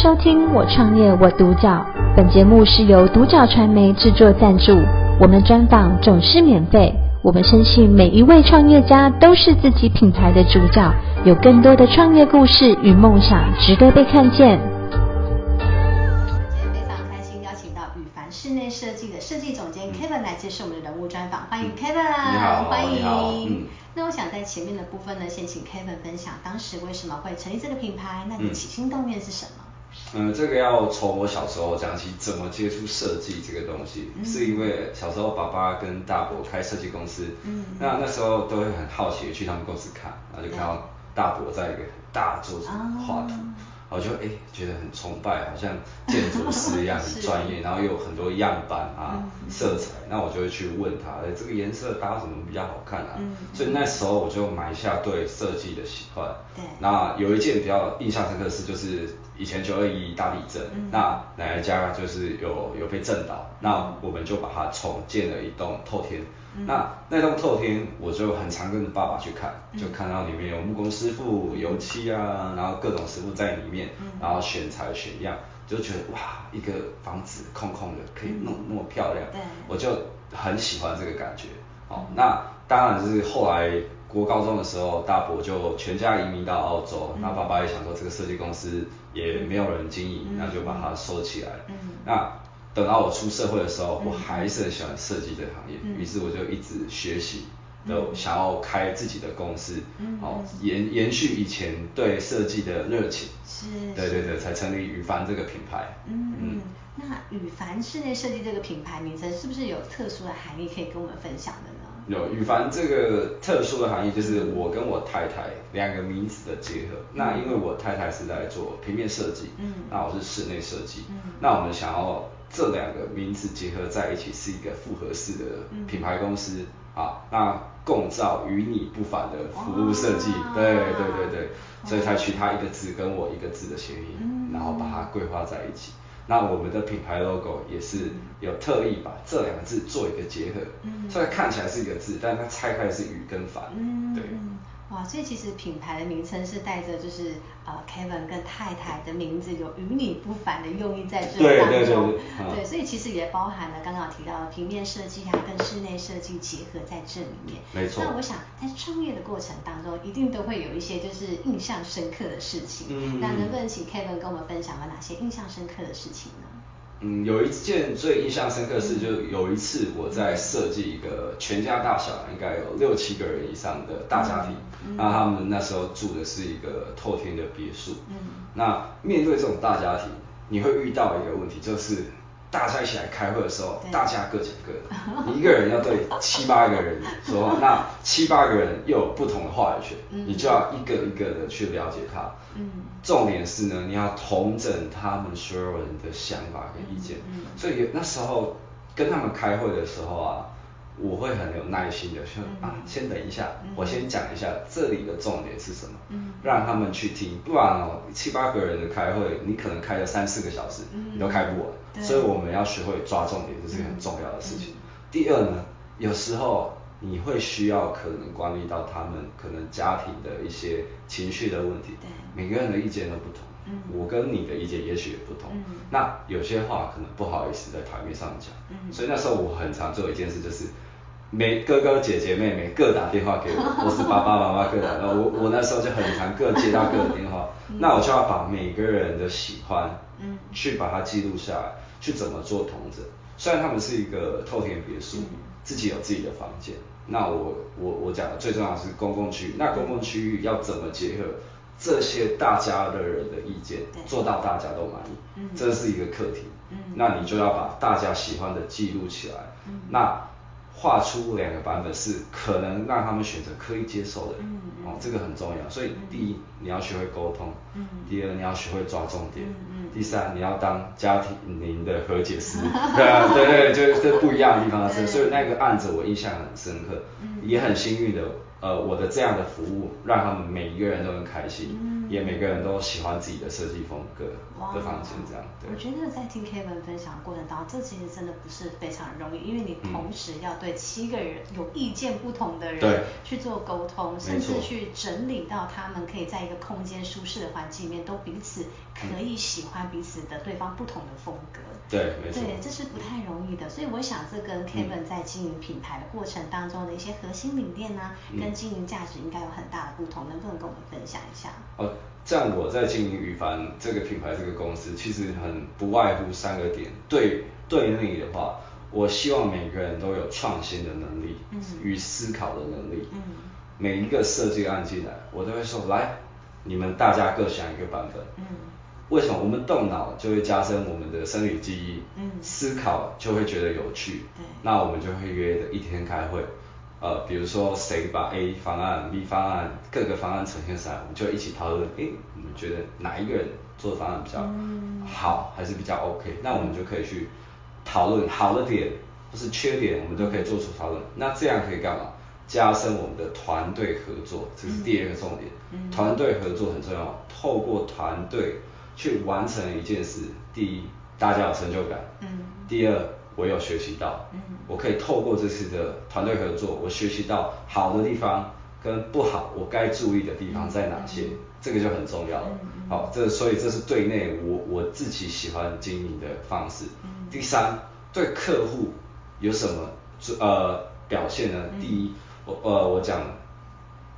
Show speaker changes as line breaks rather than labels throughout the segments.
收听我创业我独角，本节目是由独角传媒制作赞助，我们专访总是免费。我们深信每一位创业家都是自己品牌的主角，有更多的创业故事与梦想值得被看见。
今天非常开心邀请到羽凡室内设计的设计总监 Kevin 来接受我们的人物专访，欢迎 Kevin，
你好，
欢迎。
嗯。
那我想在前面的部分呢，先请 Kevin 分享当时为什么会成立这个品牌，那你起心动念是什么？
嗯，这个要从我小时候讲起，怎么接触设计这个东西，嗯、是因为小时候爸爸跟大伯开设计公司，嗯，那那时候都会很好奇去他们公司看，然后就看到大伯在一个很大桌子画图。哦我就哎觉得很崇拜，好像建筑师一样 很专业，然后又有很多样板啊、色彩，那我就会去问他，哎这个颜色搭什么比较好看啊？所以那时候我就埋下对设计的喜欢。对。那有一件比较印象深刻的事，就是以前九二一大地震，那奶奶家就是有有被震倒，那我们就把它重建了一栋透天。那那栋透天，我就很常跟着爸爸去看，就看到里面有木工师傅、油漆啊，然后各种师傅在里面，然后选材选样，就觉得哇，一个房子空空的可以弄那么漂亮，我就很喜欢这个感觉。好，那当然就是后来国高中的时候，大伯就全家移民到澳洲，那爸爸也想说这个设计公司也没有人经营，那就把它收起来。那等到我出社会的时候，我还是很喜欢设计这个行业，于是我就一直学习，都想要开自己的公司，好延延续以前对设计的热情，是，对对对，才成立羽凡这个品牌。
嗯嗯，那羽凡室内设计这个品牌名称是不是有特殊的含义可以跟我们分享的呢？
有羽凡这个特殊的含义，就是我跟我太太两个名字的结合。那因为我太太是在做平面设计，嗯，那我是室内设计，嗯，那我们想要这两个名字结合在一起，是一个复合式的品牌公司，啊，那共造与你不凡的服务设计，对对对对，所以才取它一个字跟我一个字的谐音，然后把它规划在一起。那我们的品牌 logo 也是有特意把这两个字做一个结合，嗯，虽然看起来是一个字，但它拆开是与跟凡，嗯，对。
哇，所以其实品牌的名称是带着就是呃 Kevin 跟太太的名字有与你不凡的用意在这当中，对对对，对，嗯、对，所以其实也包含了刚刚提到的平面设计啊跟室内设计结合在这里面。没错。那我想在创业的过程当中，一定都会有一些就是印象深刻的事情。嗯。那能不能请 Kevin 跟我们分享了哪些印象深刻的事情呢？
嗯，有一件最印象深刻的事，就是有一次我在设计一个全家大小应该有六七个人以上的大家庭，那他们那时候住的是一个透天的别墅。嗯，那面对这种大家庭，你会遇到一个问题，就是。大家一起来开会的时候，大家各讲各的，你一个人要对七八个人 说，那七八个人又有不同的话语权，你就要一个一个的去了解他。嗯，重点是呢，你要统整他们所有人的想法跟意见。嗯，所以那时候跟他们开会的时候啊。我会很有耐心的说啊，先等一下，我先讲一下这里的重点是什么，让他们去听，不然哦，七八个人的开会，你可能开了三四个小时，你都开不完。所以我们要学会抓重点，这是很重要的事情。第二呢，有时候你会需要可能管理到他们可能家庭的一些情绪的问题，每个人的意见都不同，我跟你的意见也许也不同，那有些话可能不好意思在台面上讲，所以那时候我很常做一件事就是。每哥哥姐姐妹妹各打电话给我，或是爸爸妈妈各打，然后我我那时候就很常各接到各的电话，那我就要把每个人的喜欢，嗯，去把它记录下来，去怎么做同整。虽然他们是一个透天别墅，自己有自己的房间，那我我我讲的最重要的是公共区域，那公共区域要怎么结合这些大家的人的意见，做到大家都满意，这是一个课题，那你就要把大家喜欢的记录起来，那。画出两个版本是可能让他们选择可以接受的，嗯嗯、哦，这个很重要。所以第一，你要学会沟通；嗯、第二，你要学会抓重点；第三，你要当家庭您的和解师。对啊，对对，就这不一样的地方是，所以那个案子我印象很深刻，嗯、也很幸运的，呃，我的这样的服务让他们每一个人都很开心。嗯也每个人都喜欢自己的设计风格的房间这样。对。
我觉得在听 Kevin 分享过程当中，这其实真的不是非常容易，因为你同时要对七个人有意见不同的人去做沟通，嗯、甚至去整理到他们可以在一个空间舒适的环境里面，都彼此可以喜欢彼此的对方不同的风格。
对，没错。
对，这是不太容易的，所以我想这跟 Kevin 在经营品牌的过程当中的一些核心理念呢、啊，嗯、跟经营价值应该有很大的不同，能不能跟我们分享一下？
哦，像我在经营羽凡这个品牌这个公司，其实很不外乎三个点。对，对内的话，我希望每个人都有创新的能力，嗯，与思考的能力，嗯，每一个设计案进来，我都会说，来，你们大家各想一个版本，嗯。为什么我们动脑就会加深我们的生理记忆？嗯，思考就会觉得有趣。对，那我们就会约着一天开会。呃，比如说谁把 A 方案、B 方案各个方案呈现出来，我们就一起讨论。诶，我们觉得哪一个人做的方案比较好，还是比较 OK？那我们就可以去讨论好的点或是缺点，我们都可以做出讨论。那这样可以干嘛？加深我们的团队合作，这是第二个重点。嗯，团队合作很重要，透过团队。去完成一件事，第一，大家有成就感，嗯，第二，我有学习到，嗯，我可以透过这次的团队合作，我学习到好的地方跟不好，我该注意的地方在哪些，嗯，这个就很重要了。嗯，好，这所以这是对内我我自己喜欢经营的方式。嗯，第三，对客户有什么呃表现呢？第一，我呃我讲。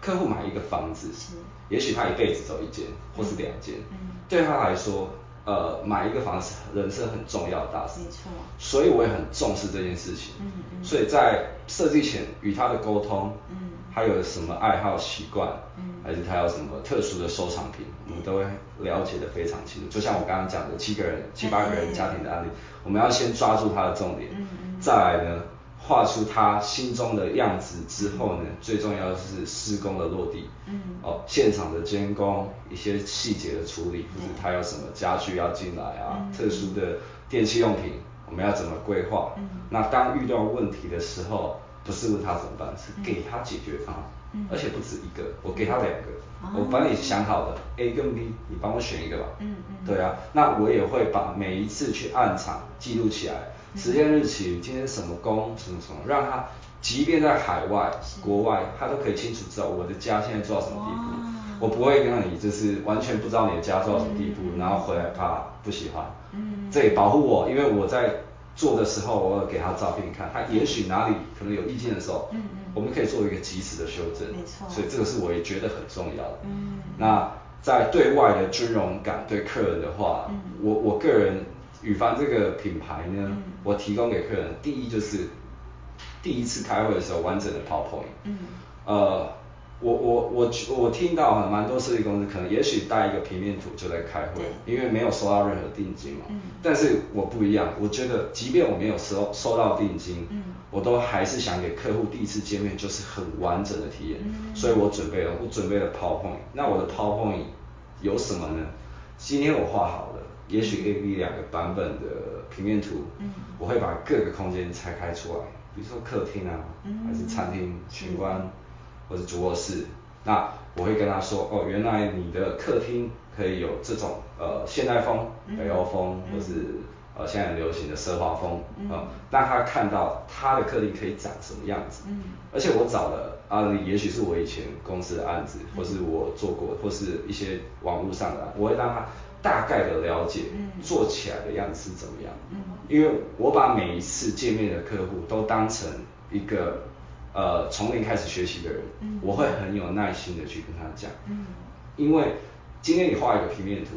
客户买一个房子，是也许他一辈子走一间或是两间，嗯。嗯、对他来说，呃，买一个房子人生很重要的大事，没错，所以我也很重视这件事情。嗯嗯、所以在设计前与他的沟通，嗯，还有什么爱好习惯，嗯，还是他有什么特殊的收藏品，嗯、我们都会了解得非常清楚。就像我刚刚讲的七个人、七八个人家庭的案例，嗯、我们要先抓住他的重点，嗯嗯、再来呢。画出他心中的样子之后呢，最重要的是施工的落地，嗯，哦，现场的监工，一些细节的处理，就是他有什么家具要进来啊，嗯、特殊的电器用品，我们要怎么规划？嗯，那当遇到问题的时候，不是问他怎么办，是给他解决方案，嗯，而且不止一个，我给他两个，嗯、我帮你想好的 A 跟 B，你帮我选一个吧，嗯嗯，对啊，那我也会把每一次去暗场记录起来。时间日期，今天什么工，什么什么，让他即便在海外、国外，他都可以清楚知道我的家现在做到什么地步。我不会让你就是完全不知道你的家做到什么地步，嗯、然后回来怕不喜欢。嗯。这也保护我，因为我在做的时候，我有给他照片看，他也许哪里可能有意见的时候，嗯嗯，我们可以做一个及时的修正。没错。所以这个是我也觉得很重要的。嗯。那在对外的尊荣感对客人的话，嗯、我我个人。宇凡这个品牌呢，嗯、我提供给客人，第一就是第一次开会的时候完整的 PowerPoint。嗯。呃，我我我我听到很蛮多设计公司可能也许带一个平面图就在开会，因为没有收到任何定金嘛。嗯。但是我不一样，我觉得即便我没有收收到定金，嗯，我都还是想给客户第一次见面就是很完整的体验。嗯。所以我准备了，我准备了 PowerPoint。那我的 PowerPoint 有什么呢？今天我画好了。也许 A、B 两个版本的平面图，嗯、我会把各个空间拆开出来，比如说客厅啊，嗯、还是餐厅、玄关，或者主卧室。那我会跟他说，哦，原来你的客厅可以有这种呃现代风、北欧风，嗯、或是呃现在很流行的奢华风，嗯、呃，让他看到他的客厅可以长什么样子。嗯、而且我找了案例，也许是我以前公司的案子，或是我做过，或是一些网络上的案，我会让他。大概的了解，做起来的样子是怎么样？嗯，因为我把每一次见面的客户都当成一个呃从零开始学习的人，嗯，我会很有耐心的去跟他讲，嗯，因为今天你画一个平面图，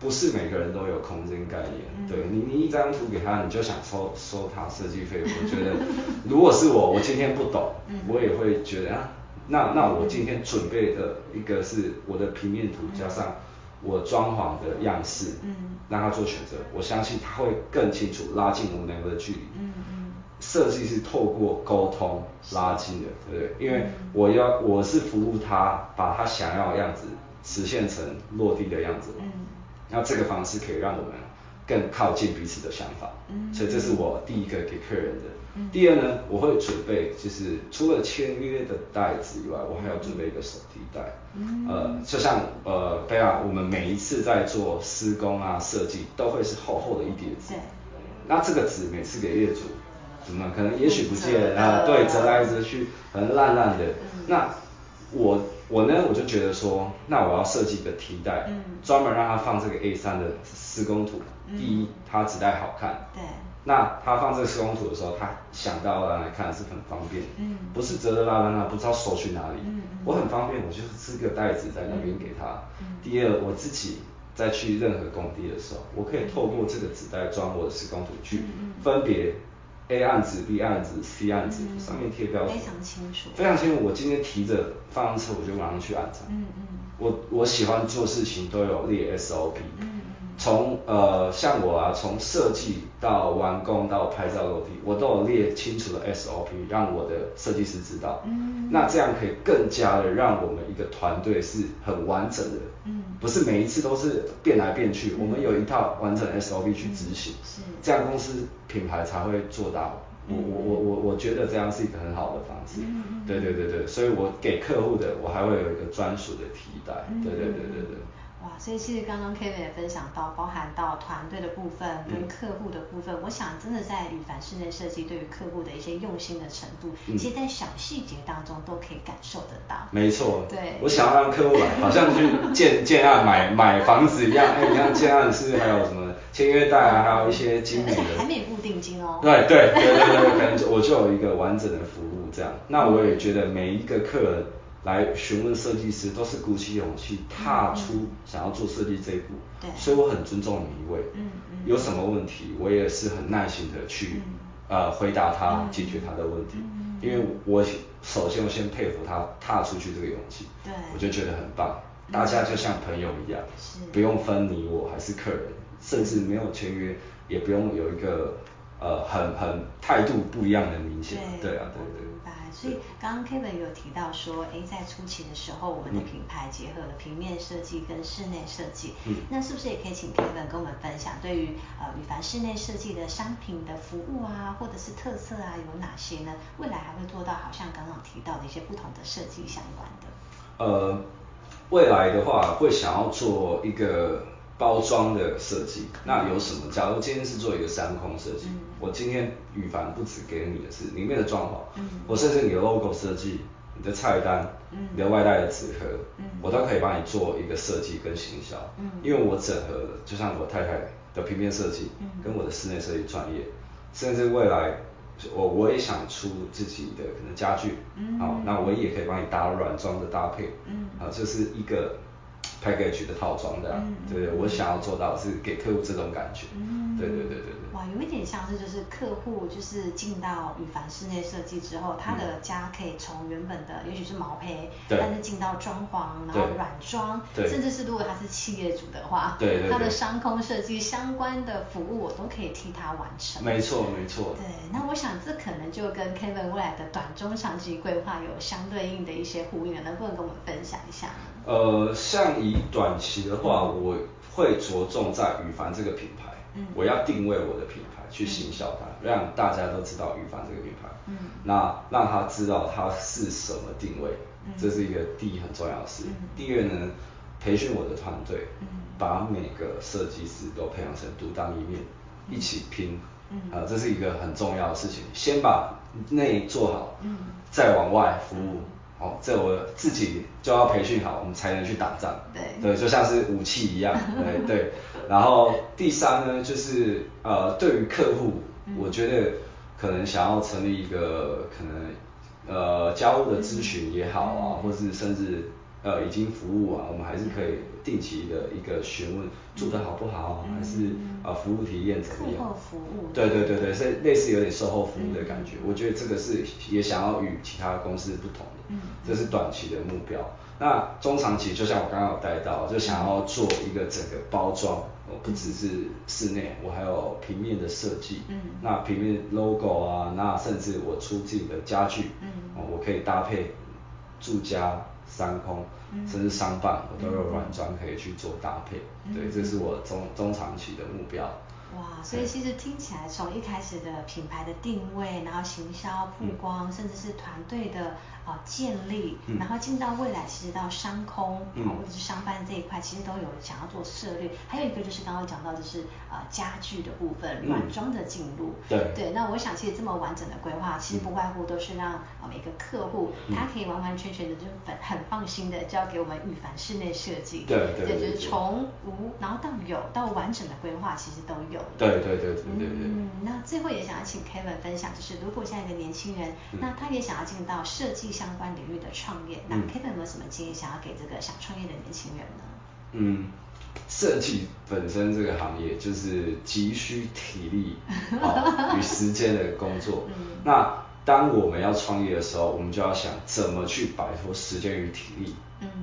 不是每个人都有空间概念，嗯，对你，你一张图给他，你就想收收他设计费，我觉得 如果是我，我今天不懂，我也会觉得啊，那那我今天准备的一个是我的平面图加上。我装潢的样式，嗯，让他做选择，我相信他会更清楚拉近我们两个的距离。嗯嗯，设计是透过沟通拉近的，对不对？因为我要我是服务他，把他想要的样子实现成落地的样子。嗯，那这个方式可以让我们更靠近彼此的想法。嗯，所以这是我第一个给客人的。嗯，第二呢，我会准备就是除了签约的袋子以外，我还要准备一个手提袋。嗯，呃，就像呃，贝亚，我们每一次在做施工啊设计，都会是厚厚的一叠纸。那这个纸每次给业主，怎么可能也许不见啊？对，折来折去，可能烂烂的。嗯，那我我呢，我就觉得说，那我要设计一个提袋，嗯，专门让他放这个 A 三的施工图。嗯，第一，它纸袋好看。对。那他放这个施工图的时候，他想到了来看是很方便。嗯。不是折折烂烂的，不知道收去哪里。嗯，嗯我很方便，我就是织个袋子在那边给他。嗯。第二，我自己再去任何工地的时候，我可以透过这个纸袋装我的施工图去分别。A 案子、B 案子、C 案子，上面贴标准，
非常清楚。
非常清楚，我今天提着放上车，我就马上去按照。嗯嗯。我我喜欢做事情都有列 SOP。嗯嗯。从呃像我啊，从设计到完工到拍照落地，我都有列清楚的 SOP，让我的设计师知道。嗯。那这样可以更加的让我们一个团队是很完整的。嗯。不是每一次都是变来变去，我们有一套完整的 SOP 去执行。是。这样公司品牌才会做到。我我我我我觉得这样是一个很好的方式。嗯。对对对对，所以我给客户的我还会有一个专属的提袋。对对对对对。
哇，所以其实刚刚 Kevin 也分享到，包含到团队的部分跟客户的部分，嗯、我想真的在羽凡室内设计对于客户的一些用心的程度，嗯、其实在小细节当中都可以感受得到。
没错，对，我想要让客户来，好像去建 建案买买房子一样，哎，你看建案是还有什么签约贷啊，还有一些精美的，
还没付定金哦。
对对对对对，可能我就有一个完整的服务这样，那我也觉得每一个客人。来询问设计师，都是鼓起勇气踏出想要做设计这一步，对嗯、所以我很尊重每一位。嗯嗯、有什么问题，我也是很耐心的去、嗯、呃回答他，解决他的问题。嗯、因为我首先我先佩服他踏出去这个勇气，对我就觉得很棒。大家就像朋友一样，是不用分你我还是客人，甚至没有签约，也不用有一个呃很很态度不一样的明显。对，对啊，对对。
所以刚刚 Kevin 有提到说，哎，在初期的时候，我们的品牌结合了平面设计跟室内设计。嗯。那是不是也可以请 Kevin 跟我们分享，对于呃羽凡室内设计的商品的服务啊，或者是特色啊，有哪些呢？未来还会做到好像刚刚提到的一些不同的设计相关的。
呃，未来的话会想要做一个。包装的设计，那有什么？假如今天是做一个三空设计，嗯、我今天羽凡不止给你的是里面的装潢，嗯、我甚至你的 logo 设计、你的菜单、嗯、你的外带的纸盒，嗯、我都可以帮你做一个设计跟行销。嗯、因为我整合了，就像我太太的平面设计，跟我的室内设计专业，甚至未来我我也想出自己的可能家具，嗯、好，那我也可以帮你搭软装的搭配，嗯、好，这是一个。Package 的套装的，对对，我想要做到是给客户这种感觉，对对对对对。
哇，有一点像是就是客户就是进到宇凡室内设计之后，他的家可以从原本的也许是毛坯，但是进到装潢，然后软装，甚至是如果他是企业主的话，对对，他的商空设计相关的服务我都可以替他完成。
没错没错。
对，那我想这可能就跟 Kevin 未来的短中长期规划有相对应的一些呼应，能不能跟我们分享一下？
呃，像以短期的话，嗯、我会着重在宇凡这个品牌，嗯、我要定位我的品牌去行销它，嗯、让大家都知道羽凡这个品牌，嗯、那让他知道它是什么定位，嗯、这是一个第一很重要的事。嗯、第二呢，培训我的团队，嗯、把每个设计师都培养成独当一面，嗯、一起拼，啊、这是一个很重要的事情。先把内做好，嗯、再往外服务。哦，这我自己就要培训好，我们才能去打仗。对，对，就像是武器一样。对 对。然后第三呢，就是呃，对于客户，嗯、我觉得可能想要成立一个可能呃家务的咨询也好啊，嗯、或是甚至。呃，已经服务啊，我们还是可以定期的一个询问，做得好不好，还是呃服务体验怎么样？售后服务。对对对对，是类似有点售后服务的感觉。我觉得这个是也想要与其他公司不同的，这是短期的目标。那中长期，就像我刚刚有带到，就想要做一个整个包装，不只是室内，我还有平面的设计。嗯。那平面 logo 啊，那甚至我出自己的家具，嗯，我可以搭配住家。三空，甚至商办，我都有软装可以去做搭配。对，这是我中中长期的目标。
哇，所以其实听起来从一开始的品牌的定位，然后行销曝光，嗯、甚至是团队的呃建立，嗯、然后进到未来，其实到商空、嗯、或者是商办这一块，其实都有想要做策略。还有一个就是刚刚讲到就是呃家具的部分，软装的进入。
嗯、对
对，那我想其实这么完整的规划，其实不外乎都是让每个客户、嗯、他可以完完全全的就很很放心的交给我们宇凡室内设计。
对对对，对，
对，就是从无然后到有到完整的规划，其实都有。
对对对对对对。
嗯，那最后也想要请 Kevin 分享，就是如果现在一个年轻人，嗯、那他也想要进到设计相关领域的创业，嗯、那 Kevin 有没有什么建议想要给这个想创业的年轻人呢？
嗯，设计本身这个行业就是急需体力 啊与时间的工作。嗯、那当我们要创业的时候，我们就要想怎么去摆脱时间与体力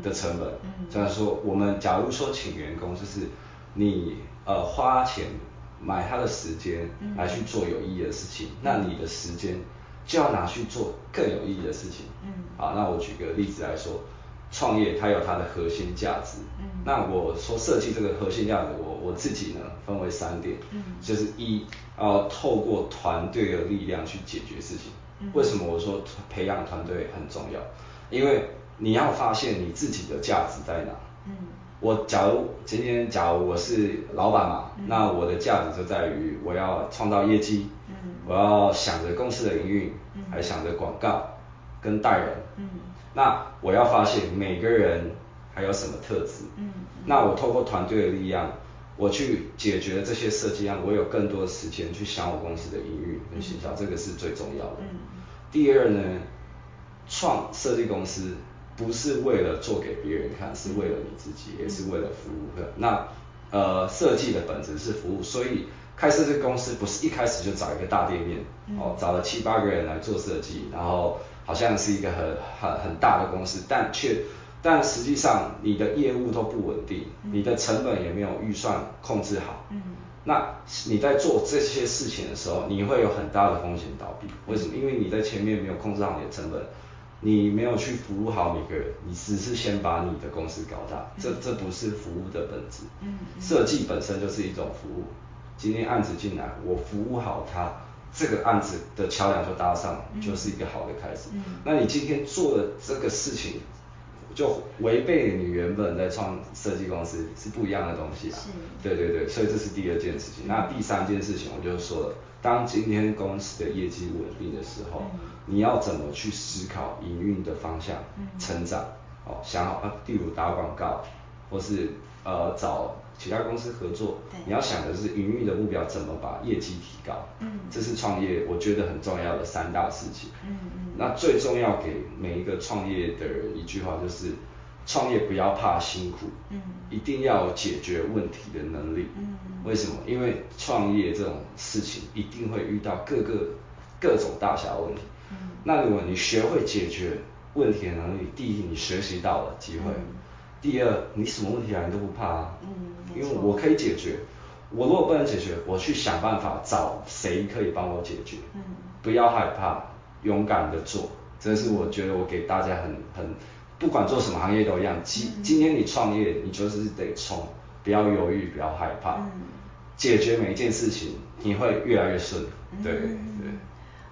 的成本。嗯，这样说，我们假如说请员工，就是你呃花钱。买他的时间来去做有意义的事情，嗯、那你的时间就要拿去做更有意义的事情。嗯，好，那我举个例子来说，创业它有它的核心价值。嗯，那我说设计这个核心价值，我我自己呢分为三点。嗯，就是一要透过团队的力量去解决事情。嗯，为什么我说培养团队很重要？因为你要发现你自己的价值在哪。嗯。我假如今天假如我是老板嘛，嗯、那我的价值就在于我要创造业绩，嗯、我要想着公司的营运，嗯、还想着广告跟带人，嗯、那我要发现每个人还有什么特质，嗯、那我透过团队的力量，我去解决这些设计案，我有更多的时间去想我公司的营运跟行销，嗯、这个是最重要的。嗯、第二呢，创设计公司。不是为了做给别人看，是为了你自己，也是为了服务客。那呃，设计的本质是服务，所以开设这个公司不是一开始就找一个大店面，哦，找了七八个人来做设计，然后好像是一个很很很大的公司，但却但实际上你的业务都不稳定，你的成本也没有预算控制好。嗯。那你在做这些事情的时候，你会有很大的风险倒闭。为什么？因为你在前面没有控制好你的成本。你没有去服务好每个人，你只是先把你的公司搞大，这这不是服务的本质。嗯，设计本身就是一种服务。今天案子进来，我服务好他，这个案子的桥梁就搭上，就是一个好的开始。嗯，那你今天做的这个事情，就违背你原本在创设计公司是不一样的东西啊。是。对对对，所以这是第二件事情。那第三件事情，我就说了。当今天公司的业绩稳定的时候，嗯、你要怎么去思考营运的方向、嗯、成长？哦，想好啊，例如打广告，或是呃找其他公司合作，你要想的是营运的目标，怎么把业绩提高？嗯，这是创业我觉得很重要的三大事情。嗯嗯，那最重要给每一个创业的人一句话就是。创业不要怕辛苦，嗯，一定要有解决问题的能力，嗯，为什么？因为创业这种事情一定会遇到各个各种大小问题，嗯，那如果你学会解决问题的能力，第一，你学习到了机会，嗯，第二，你什么问题来你都不怕啊，嗯，因为我可以解决，我如果不能解决，我去想办法找谁可以帮我解决，嗯，不要害怕，勇敢的做，这是我觉得我给大家很很。不管做什么行业都一样，今今天你创业，你就是得冲，不要犹豫，不要害怕，嗯、解决每一件事情，你会越来越顺，对对。嗯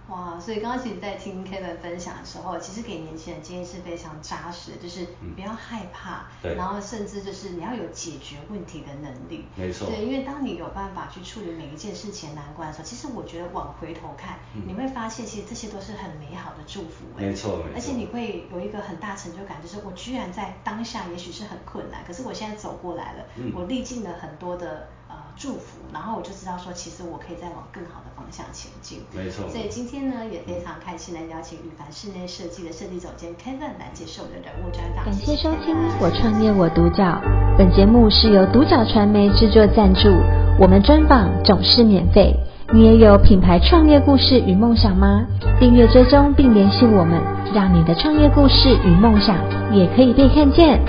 哇，所以刚刚其实在听 Kevin 分享的时候，其实给年轻人建议是非常扎实的，就是不要害怕，嗯、对，然后甚至就是你要有解决问题的能力，
没错，
对，因为当你有办法去处理每一件事情难关的时候，其实我觉得往回头看，嗯、你会发现其实这些都是很美好的祝福，
没错，
而且你会有一个很大成就感，就是我居然在当下也许是很困难，可是我现在走过来了，嗯、我历尽了很多的。祝福，然后我就知道说，其实我可以再往更好的方向前进。
没错。
所以今天呢，也非常开心的邀请羽凡室内设计的设计总监 Kevin 来接受我们的人物专访。
感谢收听《我创业我独角》，本节目是由独角传媒制作赞助，我们专访总是免费。你也有品牌创业故事与梦想吗？订阅追踪并联系我们，让你的创业故事与梦想也可以被看见。